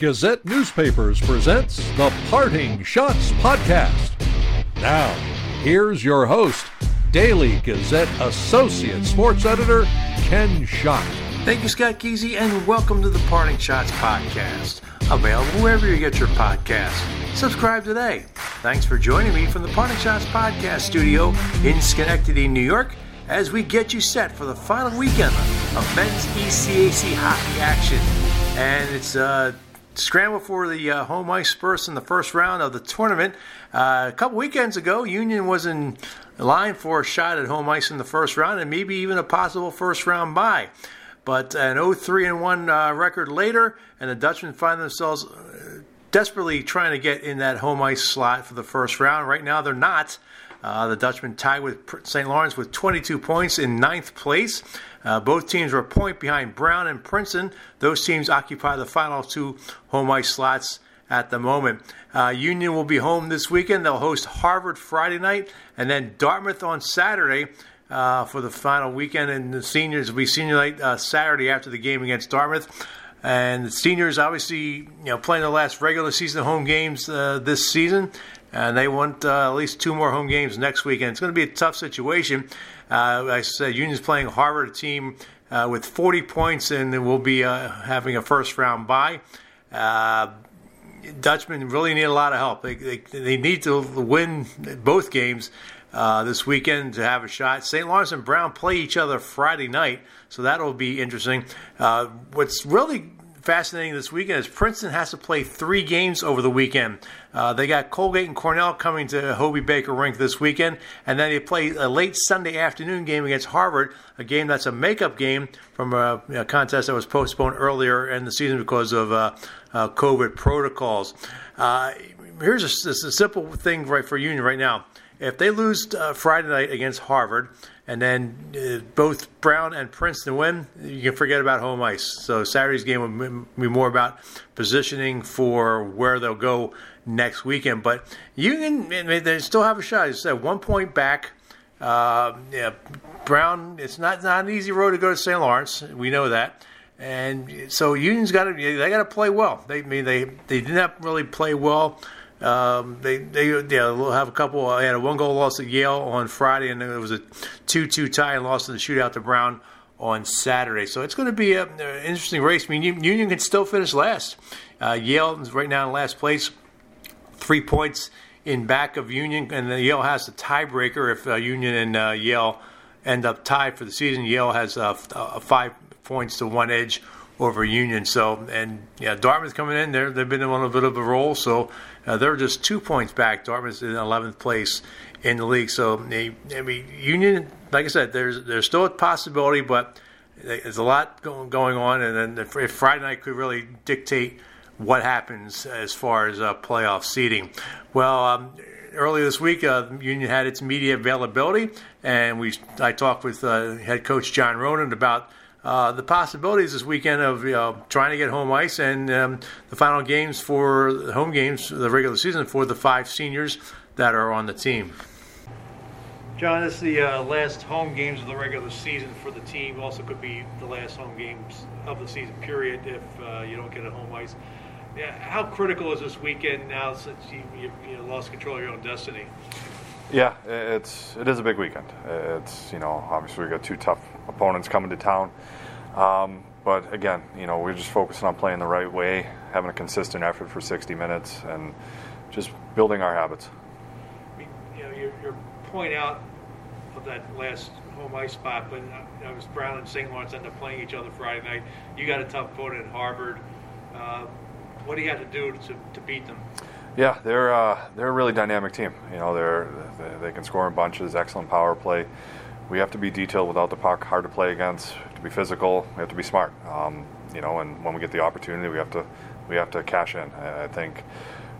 Gazette Newspapers presents the Parting Schotts Podcast. Now, here's your host, Daily Gazette Associate Sports Editor, Ken Schott. Thank you, Scott Geezy, and welcome to the Parting Schotts Podcast. Available wherever you get your podcasts. Subscribe today. Thanks for joining me from the Parting Schotts Podcast studio in Schenectady, New York, as we get you set for the final weekend of men's ECAC hockey action. And it's uh, scramble for the uh, home ice burst in the first round of the tournament. Uh, a couple weekends ago, Union was in line for a shot at home ice in the first round and maybe even a possible first round bye. But an 0-3 and 1 uh, record later, and the Dutchmen find themselves uh, desperately trying to get in that home ice slot for the first round. Right now, they're not. Uh, the Dutchman tied with St. Lawrence with 22 points in ninth place. Uh, both teams were a point behind Brown and Princeton. Those teams occupy the final two home ice slots at the moment. Uh, Union will be home this weekend. They'll host Harvard Friday night and then Dartmouth on Saturday. Uh, for the final weekend, and the seniors will be senior night uh, Saturday after the game against Dartmouth. And the seniors obviously, you know, playing the last regular season home games uh, this season, and they want uh, at least two more home games next weekend. It's going to be a tough situation. Uh, I said Union's playing Harvard, team uh, with 40 points, and we'll be having a first round bye. Dutchmen really need a lot of help. They, they, they need to win both games uh, this weekend to have a shot. St. Lawrence and Brown play each other Friday night, so that'll be interesting. Uh, what's really fascinating this weekend is Princeton has to play three games over the weekend. Uh, they got Colgate and Cornell coming to Hobey Baker Rink this weekend, and then they play a late Sunday afternoon game against Harvard, a game that's a makeup game from a, a contest that was postponed earlier in the season because of uh, uh, COVID protocols. Uh, here's a, a, simple thing right for Union right now. If they lose uh, Friday night against Harvard, and then uh, both Brown and Princeton win, you can forget about home ice. So Saturday's game will be more about positioning for where they'll go next weekend. But Union, they still have a shot. It's at one point back. Uh, yeah, Brown, it's not not an easy road to go to St. Lawrence. We know that. And so Union's got to they got to play well. They I mean they they did not really play well um, they they yeah, will have a couple. I had a one goal loss at Yale on Friday, and then there was a two two tie and lost in the shootout to Brown on Saturday. So it's going to be an interesting race. I mean, Union can still finish last. Uh, Yale is right now in last place, three points in back of Union, and Yale has the tiebreaker if uh, Union and uh, Yale end up tied for the season. Yale has uh, five points to one edge over Union. So, and yeah, Dartmouth coming in, they're, they've been on a bit of a roll. So uh, they're just two points back. Dartmouth's in 11th place in the league. So, they, I mean, Union, like I said, there's there's still a possibility, but there's a lot going, going on. And then if Friday night could really dictate what happens as far as uh, playoff seeding. Well, um, earlier this week, uh, Union had its media availability, and we I talked with uh, head coach John Ronan about uh, the possibilities this weekend of you know, trying to get home ice and um, the final games for the home games, the regular season for the five seniors that are on the team. John, this is the uh, last home games of the regular season for the team. Also, could be the last home games of the season period if uh, you don't get a home ice. Yeah, how critical is this weekend now since you, you, you lost control of your own destiny? Yeah, it's it is a big weekend. It's you know obviously we got two tough opponents coming to town, um, but again you know we're just focusing on playing the right way, having a consistent effort for 60 minutes, and just building our habits. I you know your, your point out of that last home ice spot, but uh, was Brown and St. Lawrence end up playing each other Friday night. You got a tough opponent at Harvard. Uh, what do you have to do to, to beat them? Yeah, they're uh, they're a really dynamic team. You know, they're they can score in bunches, excellent power play. We have to be detailed without the puck, hard to play against, to be physical. We have to be smart. Um, you know, and when we get the opportunity, we have to we have to cash in. I think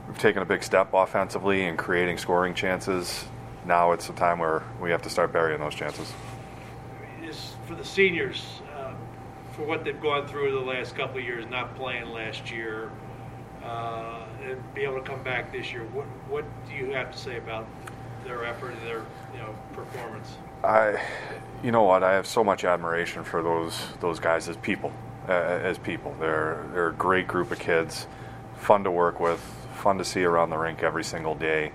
we've taken a big step offensively in creating scoring chances. Now it's a time where we have to start burying those chances. Is for the seniors, uh, for what they've gone through the last couple of years, not playing last year. Uh, and be able to come back this year. What what do you have to say about their effort and their you know performance? I, you know what, I have so much admiration for those those guys as people, uh, as people. They're they're a great group of kids. fun to work with, fun to see around the rink every single day.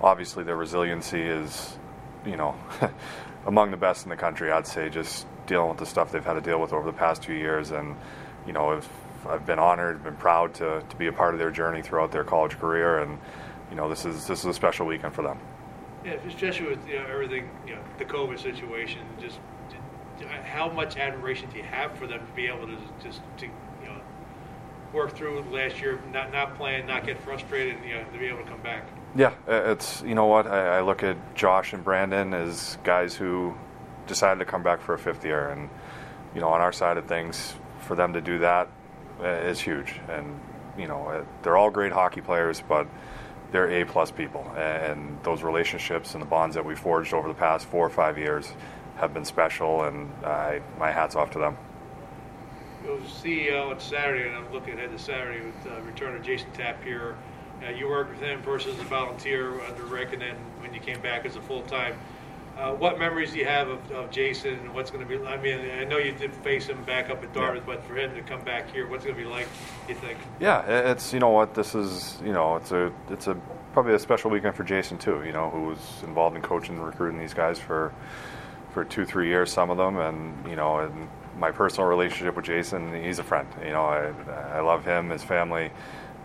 Obviously, their resiliency is, you know, among the best in the country. I'd say just dealing with the stuff they've had to deal with over the past two years, and you know, I've, I've been honored, been proud to, to be a part of their journey throughout their college career, and you know, this is this is a special weekend for them. Yeah, especially with you know, everything, you know, the COVID situation, just how much admiration do you have for them to be able to just to you know work through last year, not not playing, not get frustrated, you know, to be able to come back. Yeah, it's you know what I, I look at Josh and Brandon as guys who decided to come back for a fifth year, and you know on our side of things, for them to do that is huge, and you know uh, they're all great hockey players, but they're A plus people, and those relationships and the bonds that we forged over the past four or five years have been special, and I, my hats off to them. Was CEO on Saturday, and I'm looking ahead to Saturday with uh, return of Jason Tapir. Uh, you worked with him first as a volunteer under Rick, and then when you came back as a full time. Uh, what memories do you have of, of Jason and what's going to be? I mean, I know you did face him back up at Dartmouth, yeah. but for him to come back here, what's going to be like? You think? Yeah, it's you know what this is. You know, it's a it's a probably a special weekend for Jason too. You know, who was involved in coaching and recruiting these guys for for two three years, some of them, and you know, and my personal relationship with Jason, he's a friend. You know, I I love him, his family,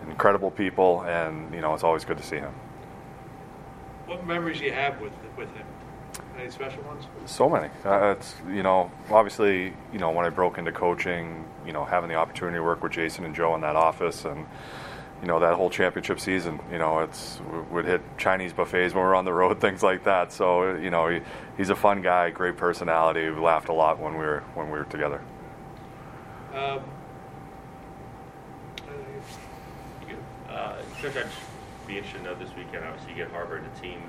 incredible people, and you know, it's always good to see him. What memories do you have with with him? Any special ones? So many. Uh, it's you know obviously you know when I broke into coaching, you know having the opportunity to work with Jason and Joe in that office and you know that whole championship season. You know it's would hit Chinese buffets when we are on the road, things like that. So you know he, he's a fun guy, great personality. We laughed a lot when we were when we were together. Um, uh, Coach, I'd be interested to know this weekend. Obviously, you get Harvard, a team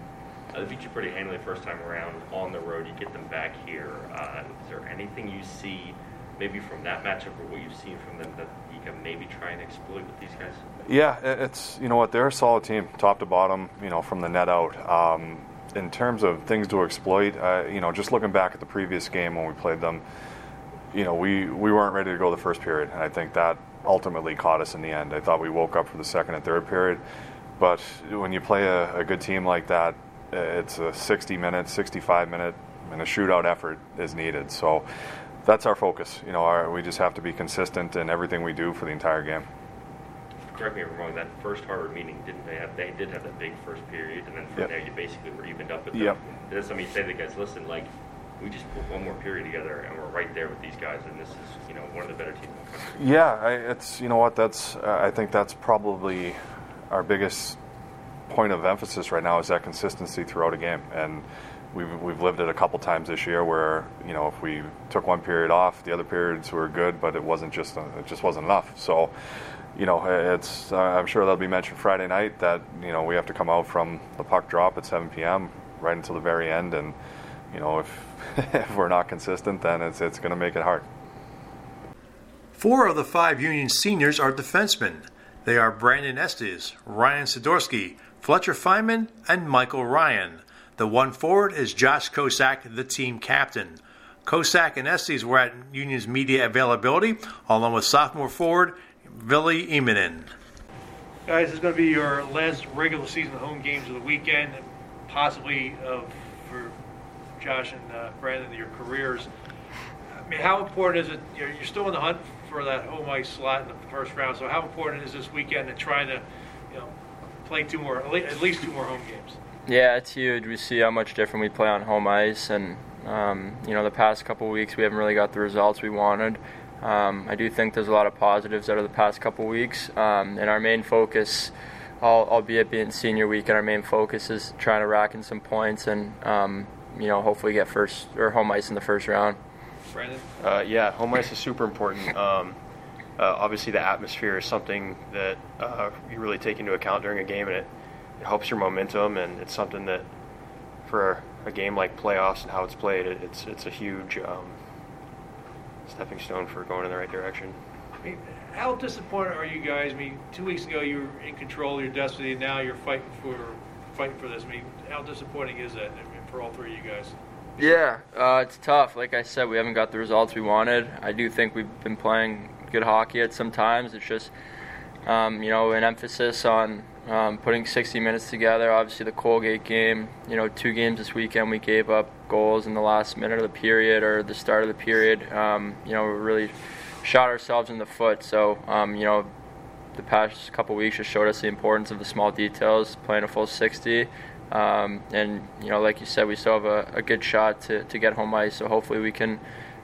uh, they beat you pretty handily first time around on the road. You get them back here. Uh, is there anything you see, maybe from that matchup or what you've seen from them, that you can maybe try and exploit with these guys? Yeah, it's you know what they're a solid team, top to bottom. You know, from the net out. Um, in terms of things to exploit, uh, you know, just looking back at the previous game when we played them, you know, we, we weren't ready to go the first period, and I think that ultimately caught us in the end. I thought we woke up for the second and third period, but when you play a, a good team like that, it's a 60 minute, 65 minute, and a shootout effort is needed. So that's our focus. You know, our, we just have to be consistent in everything we do for the entire game. Correct me if I'm wrong. That first Harvard meeting, didn't they have? They did have that big first period, and then from yep. there you basically were evened up with them. Yep. Did somebody say to the guys, "Listen, like we just put one more period together and we're right there with these guys and this is you know one of the better teams in the country yeah I, it's you know what that's uh, i think that's probably our biggest point of emphasis right now is that consistency throughout a game. And we've, we've lived it a couple times this year where, you know, if we took one period off, the other periods were good, but it wasn't just, it just wasn't enough. So, you know, it's, I'm sure that'll be mentioned Friday night that, you know, we have to come out from the puck drop at 7 p.m. right until the very end. And, you know, if, if we're not consistent, then it's, it's going to make it hard. Four of the five Union seniors are defensemen. They are Brandon Estes, Ryan Sidorsky, Fletcher Fineman, and Michael Ryan. The one forward is Josh Kosack, the team captain. Kosack and Estes were at Union's media availability, along with sophomore forward Billy Immonen. Guys, this is going to be your last regular season home games of the weekend, possibly uh, for Josh and uh, Brandon, your careers. I mean, how important is it? You're, you're still in the hunt for that home ice slot in the first round. So, how important is this weekend in trying to, play two more, at least two more home games. Yeah, it's huge. We see how much different we play on home ice, and um, you know, the past couple weeks we haven't really got the results we wanted. Um, I do think there's a lot of positives out of the past couple weeks, um, and our main focus, albeit being senior week, and our main focus is trying to rack in some points and um, you know hopefully get first or home ice in the first round. Brandon. Uh, yeah, home ice is super important. Uh, obviously, the atmosphere is something that uh, you really take into account during a game, and it, it helps your momentum. And it's something that, for a game like playoffs and how it's played, it, it's it's a huge um, stepping stone for going in the right direction. I mean, how disappointed are you guys? I mean, two weeks ago you were in control of your destiny, and now you're fighting for fighting for this. I mean, how disappointing is that for all three of you guys? Yeah, uh, it's tough. Like I said, we haven't got the results we wanted. I do think we've been playing good hockey at some times. It's just um, you know, an emphasis on um, putting 60 minutes together. Obviously, the Colgate game, you know, two games this weekend, we gave up goals in the last minute of the period or the start of the period. Um, you know, we really shot ourselves in the foot. So, um, you know, the past couple weeks just showed us the importance of the small details, playing a full 60. Um, and, you know, like you said, we still have a, a good shot to, to get home ice. So hopefully we can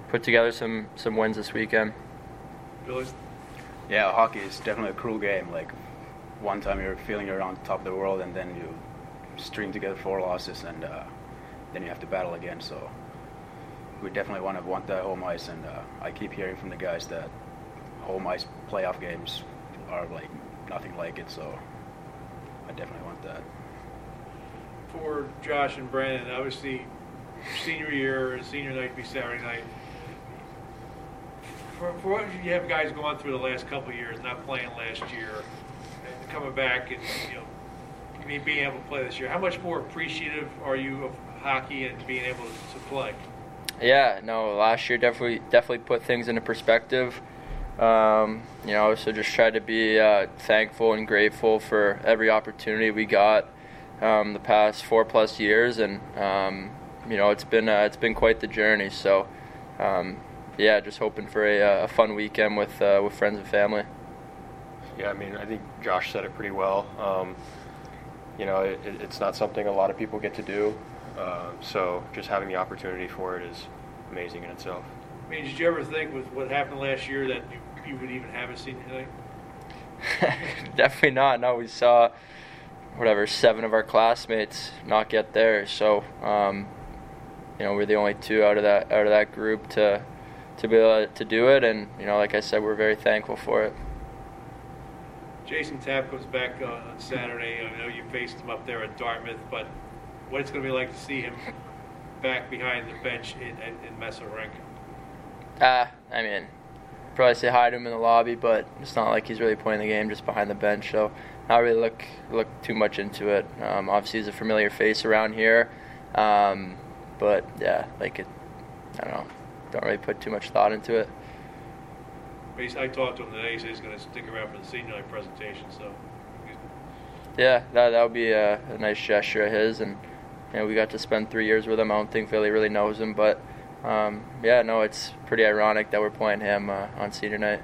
put together some, some wins this weekend. Billy? Yeah, hockey is definitely a cruel game. Like one time you're feeling you're on top of the world, and then you string together four losses, and uh, then you have to battle again. So we definitely want to want that home ice, and uh, I keep hearing from the guys that home ice playoff games are like nothing like it. So I definitely want that. For Josh and Brandon, obviously, senior year, senior night be Saturday night. For, for what you have guys going through the last couple of years, not playing last year, and coming back and you know, I being able to play this year, how much more appreciative are you of hockey and being able to play? Yeah, no, last year definitely definitely put things into perspective. Um, you know, so just try to be uh, thankful and grateful for every opportunity we got um, the past four plus years, and um, you know, it's been uh, it's been quite the journey. So, um, yeah, just hoping for a, uh, a fun weekend with uh, with friends and family. Yeah, I mean, I think Josh said it pretty well. Um, you know, it, it's not something a lot of people get to do. Uh, so just having the opportunity for it is amazing in itself. I mean, did you ever think with what happened last year that you, you would even have a senior night? Definitely not. No, we saw whatever seven of our classmates not get there. So, um, you know, we're the only two out of that out of that group to to be able to do it, and you know, like I said, we're very thankful for it. Jason Tapp comes back on, on Saturday. I know you faced him up there at Dartmouth, but what it's going to be like to see him back behind the bench in, in, in Messa Rink? Uh, I mean, probably say hi to him in the lobby, but it's not like he's really playing the game just behind the bench. So not really look look too much into it. Um, obviously, he's a familiar face around here, um, but yeah, like it, I don't know, don't really put too much thought into it. I talked to him today. He said he's going to stick around for the senior night presentation. So yeah, that that would be a, a nice gesture of his, and you know, we got to spend three years with him. I don't think Philly really knows him, but um, yeah, no, it's pretty ironic that we're playing him uh, on senior night.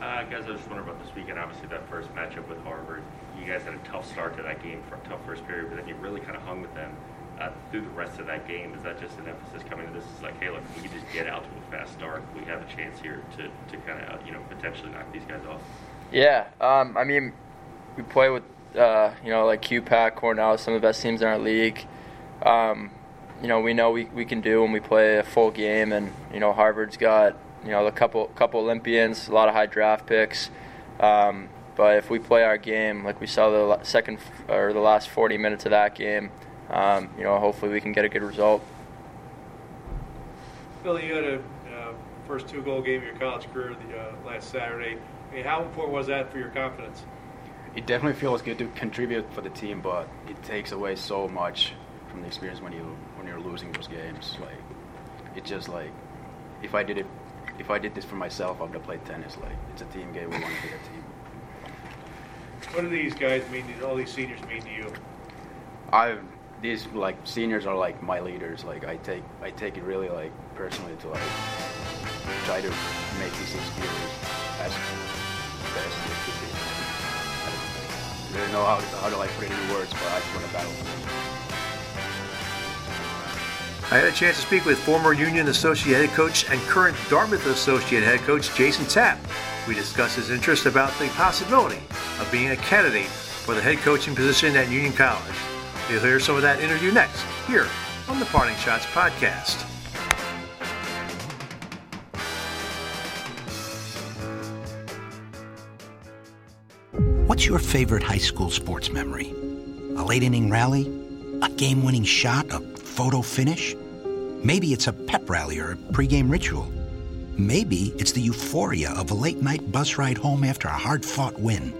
Uh, guys, I was just wondering about this weekend. Obviously, that first matchup with Harvard, you guys had a tough start to that game, for a tough first period, but then you really kind of hung with them uh, through the rest of that game. Is that just an emphasis coming to this? Is like, hey, look, we can just get out to a fast start. We have a chance here to, to kind of, you know, potentially knock these guys off. Yeah, um, I mean, we play with, uh, you know, like QPAC, Cornell, some of the best teams in our league. Um, you know, we know we, we can do when we play a full game, and you know, Harvard's got you know a couple couple Olympians, a lot of high draft picks. Um, but if we play our game like we saw the second or the last 40 minutes of that game, um, you know, hopefully we can get a good result. Billy, you had a uh, first two goal game of your college career the, uh, last Saturday. I mean, how important was that for your confidence? It definitely feels good to contribute for the team, but it takes away so much from the experience when you when you're losing those games. Like it just like if I did it if I did this for myself, I would have played tennis. Like it's a team game. We want to be a team. What do these guys mean? All these seniors mean to you? I these like seniors are like my leaders. Like I take I take it really like personally to like try to make this experience as best it could be. I don't know how to, how to like put it in words, but I just want to battle. I had a chance to speak with former Union Associate head coach and current Dartmouth Associate head coach Jason Tapp. We discussed his interest about the possibility of being a candidate for the head coaching position at Union College. You'll hear some of that interview next, here on the Parting Schotts podcast. What's your favorite high school sports memory? A late inning rally? A game winning shot? A photo finish? Maybe it's a pep rally or a pregame ritual. Maybe it's the euphoria of a late night bus ride home after a hard fought win.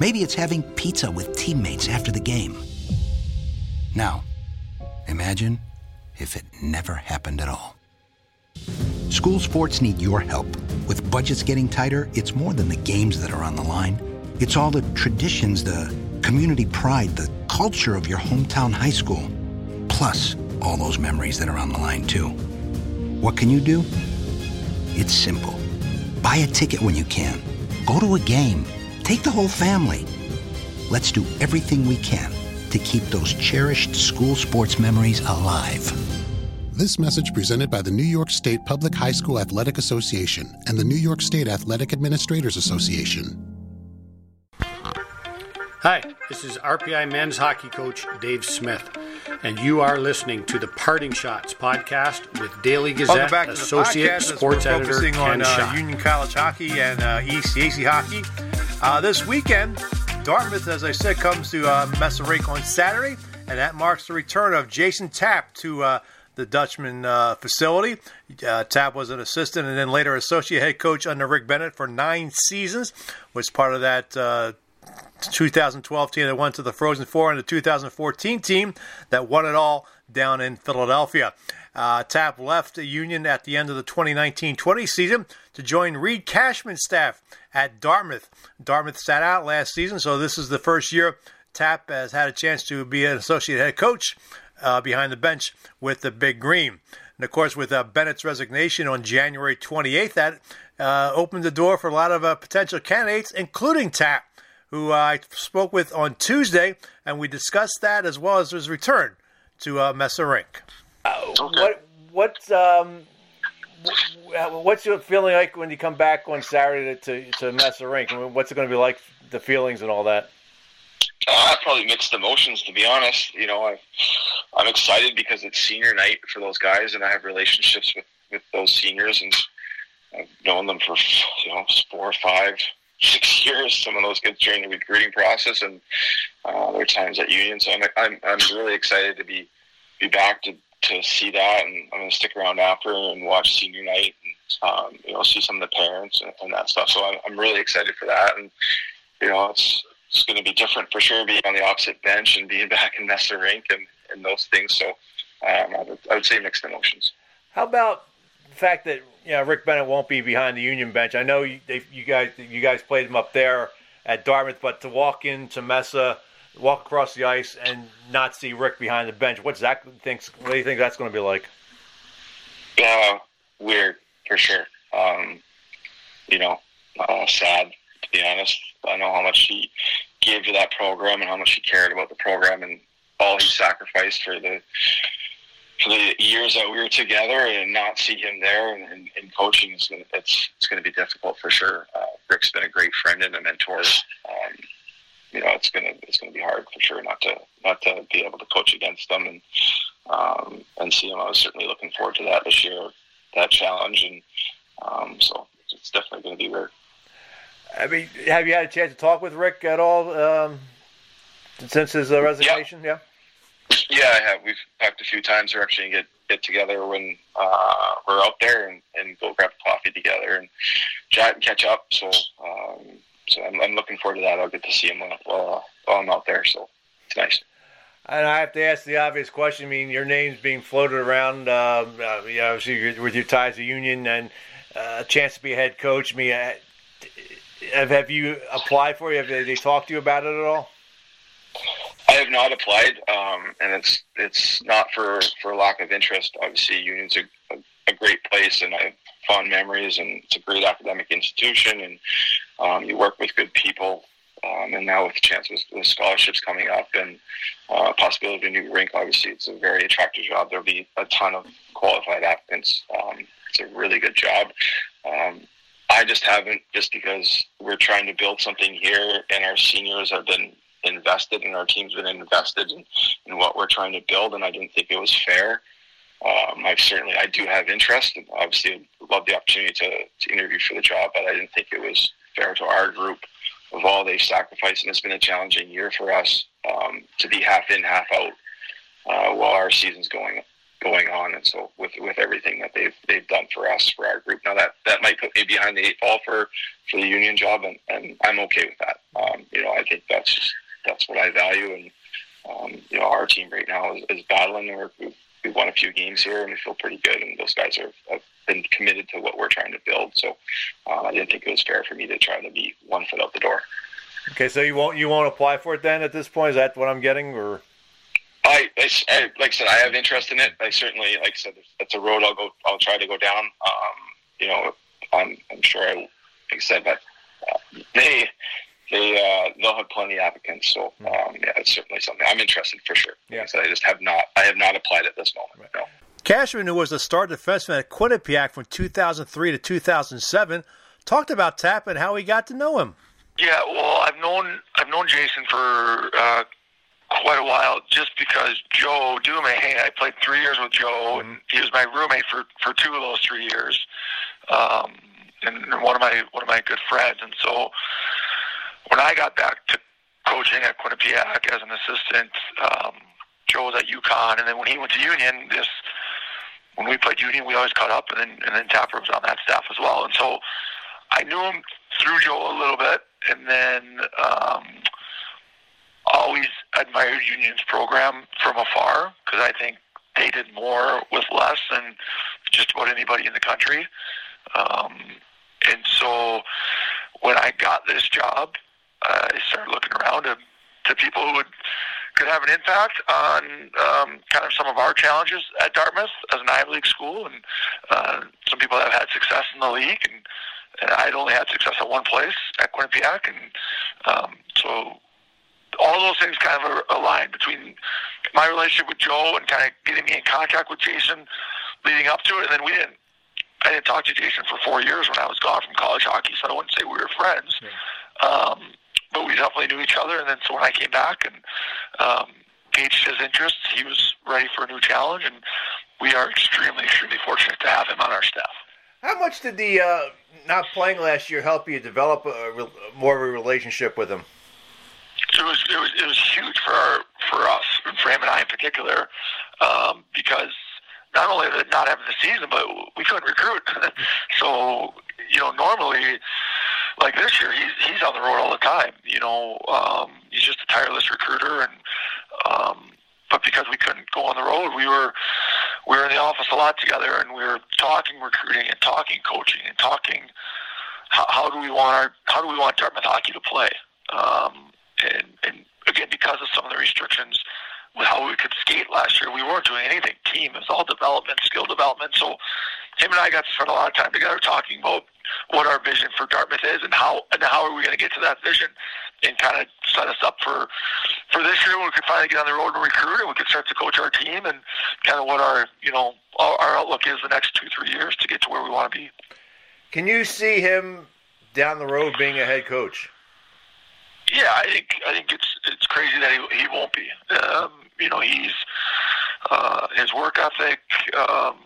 Maybe it's having pizza with teammates after the game. Now, imagine if it never happened at all. School sports need your help. With budgets getting tighter, it's more than the games that are on the line. It's all the traditions, the community pride, the culture of your hometown high school. Plus, all those memories that are on the line, too. What can you do? It's simple. Buy a ticket when you can. Go to a game. Take the whole family. Let's do everything we can to keep those cherished school sports memories alive. This message presented by the New York State Public High School Athletic Association and the New York State Athletic Administrators Association. Hi, this is RPI men's hockey coach Dave Smith, and you are listening to the Parting Schotts podcast with Daily Welcome Gazette back to Associate the podcast Sports we're Editor focusing Ken on uh, Schott. Union College hockey and uh, ECAC hockey. Uh, this weekend, Dartmouth, as I said, comes to uh, Messa Rink on Saturday, and that marks the return of Jason Tapp to uh, the Dutchman uh, facility. Uh, Tapp was an assistant and then later associate head coach under Rick Bennett for nine seasons. Was part of that. Uh, 2012 team that went to the Frozen Four and the 2014 team that won it all down in Philadelphia. Uh, Tapp left the Union at the end of the 2019-20 season to join Reid Cashman's staff at Dartmouth. Dartmouth sat out last season, so this is the first year Tapp has had a chance to be an associate head coach uh, behind the bench with the Big Green. And of course, with uh, Bennett's resignation on January 28th, that uh, opened the door for a lot of uh, potential candidates, including Tapp, who uh, I spoke with on Tuesday, and we discussed that as well as his return to uh, Messa Rink. What what um, wh- what's your feeling like when you come back on Saturday to to Messa Rink? I mean, what's it going to be like? The feelings and all that. Uh, probably mixed emotions, to be honest. You know, I, I'm excited because it's senior night for those guys, and I have relationships with, with those seniors, and I've known them for you know four, five, six years. Some of those kids during the recruiting process, and uh, their times at Union. So I'm I'm I'm really excited to be be back to to see that, and I'm going to stick around after and watch senior night, and um, you know see some of the parents and, and that stuff. So I'm I'm really excited for that, and you know it's it's going to be different for sure being on the opposite bench and being back in Messa Rink and, and those things. So um, I, would, I would say mixed emotions. How about the fact that you know Rick Bennett won't be behind the Union bench? I know you, they, you guys you guys played him up there at Dartmouth, but to walk into Messa, walk across the ice, and not see Rick behind the bench, what's that thinks? What do you think that's going to be like? Yeah, weird for sure. Um, you know, uh, sad to be honest. I know how much he gave to that program and how much he cared about the program and all he sacrificed for the for the years that we were together and not see him there and, and, and coaching is gonna, it's it's going to be difficult for sure. Uh, Rick's been a great friend and a mentor. Um, you know, it's gonna it's gonna be hard for sure not to not to be able to coach against them and um, and see him. I was certainly looking forward to that this year, that challenge, and um, so it's definitely going to be weird. I mean, have you had a chance to talk with Rick at all um, since his uh, resignation? Yeah. Yeah, I have. We've talked a few times. We're actually get get together when uh, we're out there and, and go grab coffee together and chat and catch up. So, um, so I'm, I'm looking forward to that. I'll get to see him while, while, while I'm out there. So it's nice. And I have to ask the obvious question. I mean, your name's being floated around. Um, uh, you know, obviously with your ties to Union and uh, a chance to be a head coach. I mean, uh, have, have you applied for it? Have they, they talked to you about it at all? I have not applied, um, and it's it's not for, for lack of interest. Obviously, Union's a, a, a great place, and I have fond memories, and it's a great academic institution, and um, you work with good people. Um, and now with the chance with, with scholarships coming up and uh, possibility of a new rink, obviously it's a very attractive job. There'll be a ton of qualified applicants. Um, it's a really good job. Um, I just haven't, just because we're trying to build something here, and our seniors have been invested, and our team's been invested in, in what we're trying to build, and I didn't think it was fair. Um, I certainly I do have interest, and obviously love the opportunity to, to interview for the job, but I didn't think it was fair to our group of all they've sacrificed, and it's been a challenging year for us um, to be half in, half out uh, while our season's going going on. And so with with everything that they've they've done for us for our group, now that that might put me behind the eight ball for for the union job, and, and I'm okay with that. Um, you know, I think that's that's what I value, and um, you know, our team right now is, is battling. We're, we've we've won a few games here, and we feel pretty good. And those guys are have been committed to what we're trying to build. So uh, I didn't think it was fair for me to try to be one foot out the door. Okay, so you won't you won't apply for it then at this point? Is that what I'm getting, or? I, I, I like I said, I have interest in it. I certainly, like I said, it's a road I'll go. I'll try to go down. Um, you know, I'm, I'm sure I, like I said, but uh, they they uh, they'll have plenty of applicants. So Hmm. um, yeah, it's certainly something I'm interested for sure. Yeah. Like I just have not. I have not applied at this moment. Right. No. Cashman, who was the star defenseman at Quinnipiac from 2003 to 2007, talked about Tapp and how he got to know him. Yeah, well, I've known I've known Jason for uh, quite a while, just because Joe Dumais. I played three years with Joe, and he was my roommate for for two of those three years, um, and, and one of my one of my good friends. And so, when I got back to coaching at Quinnipiac as an assistant, um, Joe was at UConn, and then when he went to Union, this when we played Union, we always caught up, and then and then Tapper was on that staff as well, and so. I knew him through Joe a little bit, and then um, always admired Union's program from afar because I think they did more with less than just about anybody in the country. Um, and so when I got this job, I started looking around to, to people who would could have an impact on um, kind of some of our challenges at Dartmouth as an Ivy League school, and uh, some people that have had success in the league, and, and I'd only had success at one place at Quinnipiac, and um, so all those things kind of aligned between my relationship with Joe and kind of getting me in contact with Jason leading up to it, and then we didn't. I didn't talk to Jason for four years when I was gone from college hockey, so I wouldn't say we were friends. Um, but we definitely knew each other, and then so when I came back and um, gauged his interests, he was ready for a new challenge, and we are extremely, extremely fortunate to have him on our staff. How much did the uh, not playing last year help you develop a, re- more of a relationship with him? it was it was it was huge for our, for us and for him and I in particular um, because not only did not having the season, but we couldn't recruit. so you know, normally like this year, he's he's on the road all the time. You know, um, he's just a tireless recruiter, and um, but because we couldn't go on the road, we were we were in the office a lot together, and we were talking recruiting and talking coaching and talking how, how do we want our how do we want Dartmouth hockey to play. Um, and, and again, because of some of the restrictions with how we could skate last year, we weren't doing anything team. It was all development, skill development. So him and I got to spend a lot of time together talking about what our vision for Dartmouth is and how and how are we going to get to that vision and kind of set us up for for this year when we can finally get on the road and recruit and we can start to coach our team and kind of what our you know our, our outlook is the next two three years to get to where we want to be. Can you see him down the road being a head coach? Yeah, I think I think it's it's crazy that he he won't be. Um, you know, he's uh, his work ethic, um,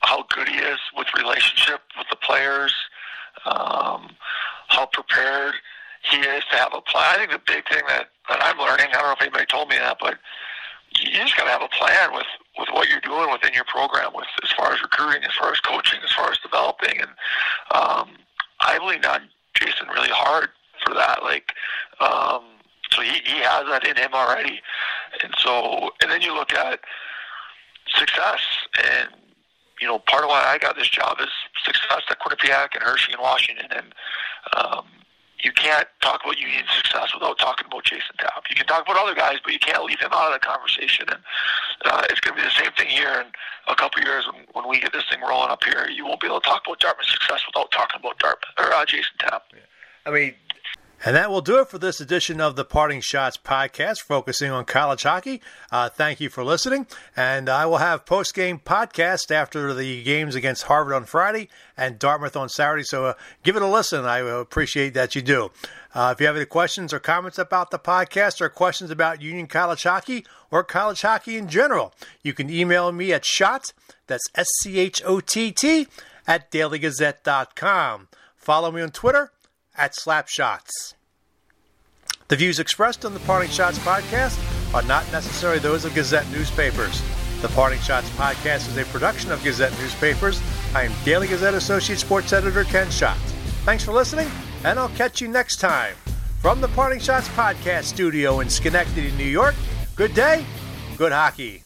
how good he is with relationship with the players, um, how prepared he is to have a plan. I think the big thing that that I'm learning, I don't know if anybody told me that, but you just got to have a plan with with what you're doing within your program, with as far as recruiting, as far as coaching, as far as developing, and um, I leaned on Jason really hard for that. Like, um, so he, he has that in him already. And so, and then you look at success, and you know, part of why I got this job is success at Quinnipiac and Hershey and Washington, and um, you can't talk about Union success without talking about Jason Tapp. You can talk about other guys, but you can't leave him out of the conversation. And uh, it's going to be the same thing here in a couple years when, when we get this thing rolling up here. You won't be able to talk about Dartmouth success without talking about Dartmouth or uh, Jason Tapp. I mean, and that will do it for this edition of the Parting Schotts podcast, focusing on college hockey. Uh, thank you for listening, and I will have post game podcast after the games against Harvard on Friday and Dartmouth on Saturday. So uh, give it a listen. I appreciate that you do. Uh, if you have any questions or comments about the podcast or questions about Union College hockey or college hockey in general, you can email me at schott, that's S C H O T T, at dailygazette.com. Follow me on Twitter at Slapshots. The views expressed on the Parting Schotts podcast are not necessarily those of Gazette newspapers. The Parting Schotts podcast is a production of Gazette newspapers. I am Daily Gazette Associate Sports Editor Ken Schott. Thanks for listening, and I'll catch you next time. From the Parting Schotts podcast studio in Schenectady, New York, good day, good hockey.